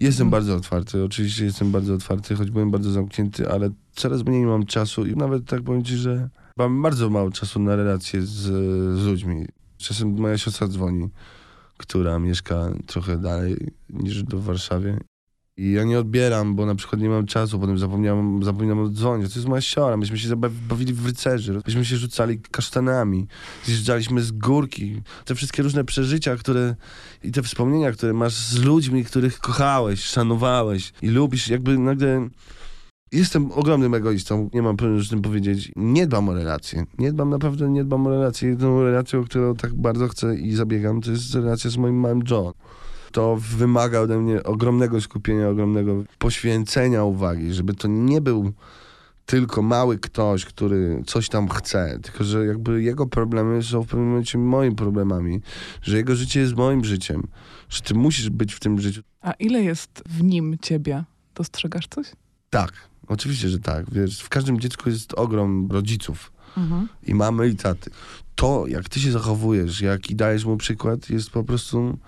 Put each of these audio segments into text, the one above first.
Jestem Mhm. bardzo otwarty, oczywiście jestem bardzo otwarty, choć byłem bardzo zamknięty, ale coraz mniej mam czasu i nawet tak powiem ci, że mam bardzo mało czasu na relacje z, z ludźmi. Czasem moja siostra dzwoni, która mieszka trochę dalej niż do Warszawie. I ja nie odbieram, bo na przykład nie mam czasu, potem zapomniałem, zapominam odzwonić. To jest moja siora, myśmy się bawili w rycerzy, myśmy się rzucali kasztanami, zjeżdżaliśmy z górki. Te wszystkie różne przeżycia, które i te wspomnienia, które masz z ludźmi, których kochałeś, szanowałeś i lubisz, jakby nagle... Jestem ogromnym egoistą, nie mam problemu z tym powiedzieć. Nie dbam o relacje. Nie dbam, naprawdę nie dbam o relacje. Jedyną relacją, o którą tak bardzo chcę i zabiegam, to jest relacja z moim małym John. To wymaga ode mnie ogromnego skupienia, ogromnego poświęcenia uwagi, żeby to nie był tylko mały ktoś, który coś tam chce, tylko że jakby jego problemy są w pewnym momencie moimi problemami, że jego życie jest moim życiem, że ty musisz być w tym życiu. A ile jest w nim ciebie? Dostrzegasz coś? Tak, oczywiście, że tak. Wiesz, w każdym dziecku jest ogrom rodziców Mhm. i mamy i taty. To, jak ty się zachowujesz, jak i dajesz mu przykład, jest po prostu...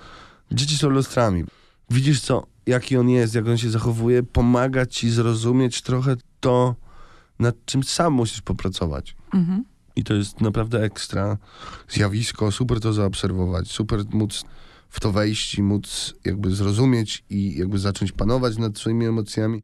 Dzieci są lustrami. Widzisz, co, jaki on jest, jak on się zachowuje, pomaga ci zrozumieć trochę to, nad czym sam musisz popracować. Mhm. I to jest naprawdę ekstra zjawisko, super to zaobserwować, super móc w to wejść i móc jakby zrozumieć i jakby zacząć panować nad swoimi emocjami.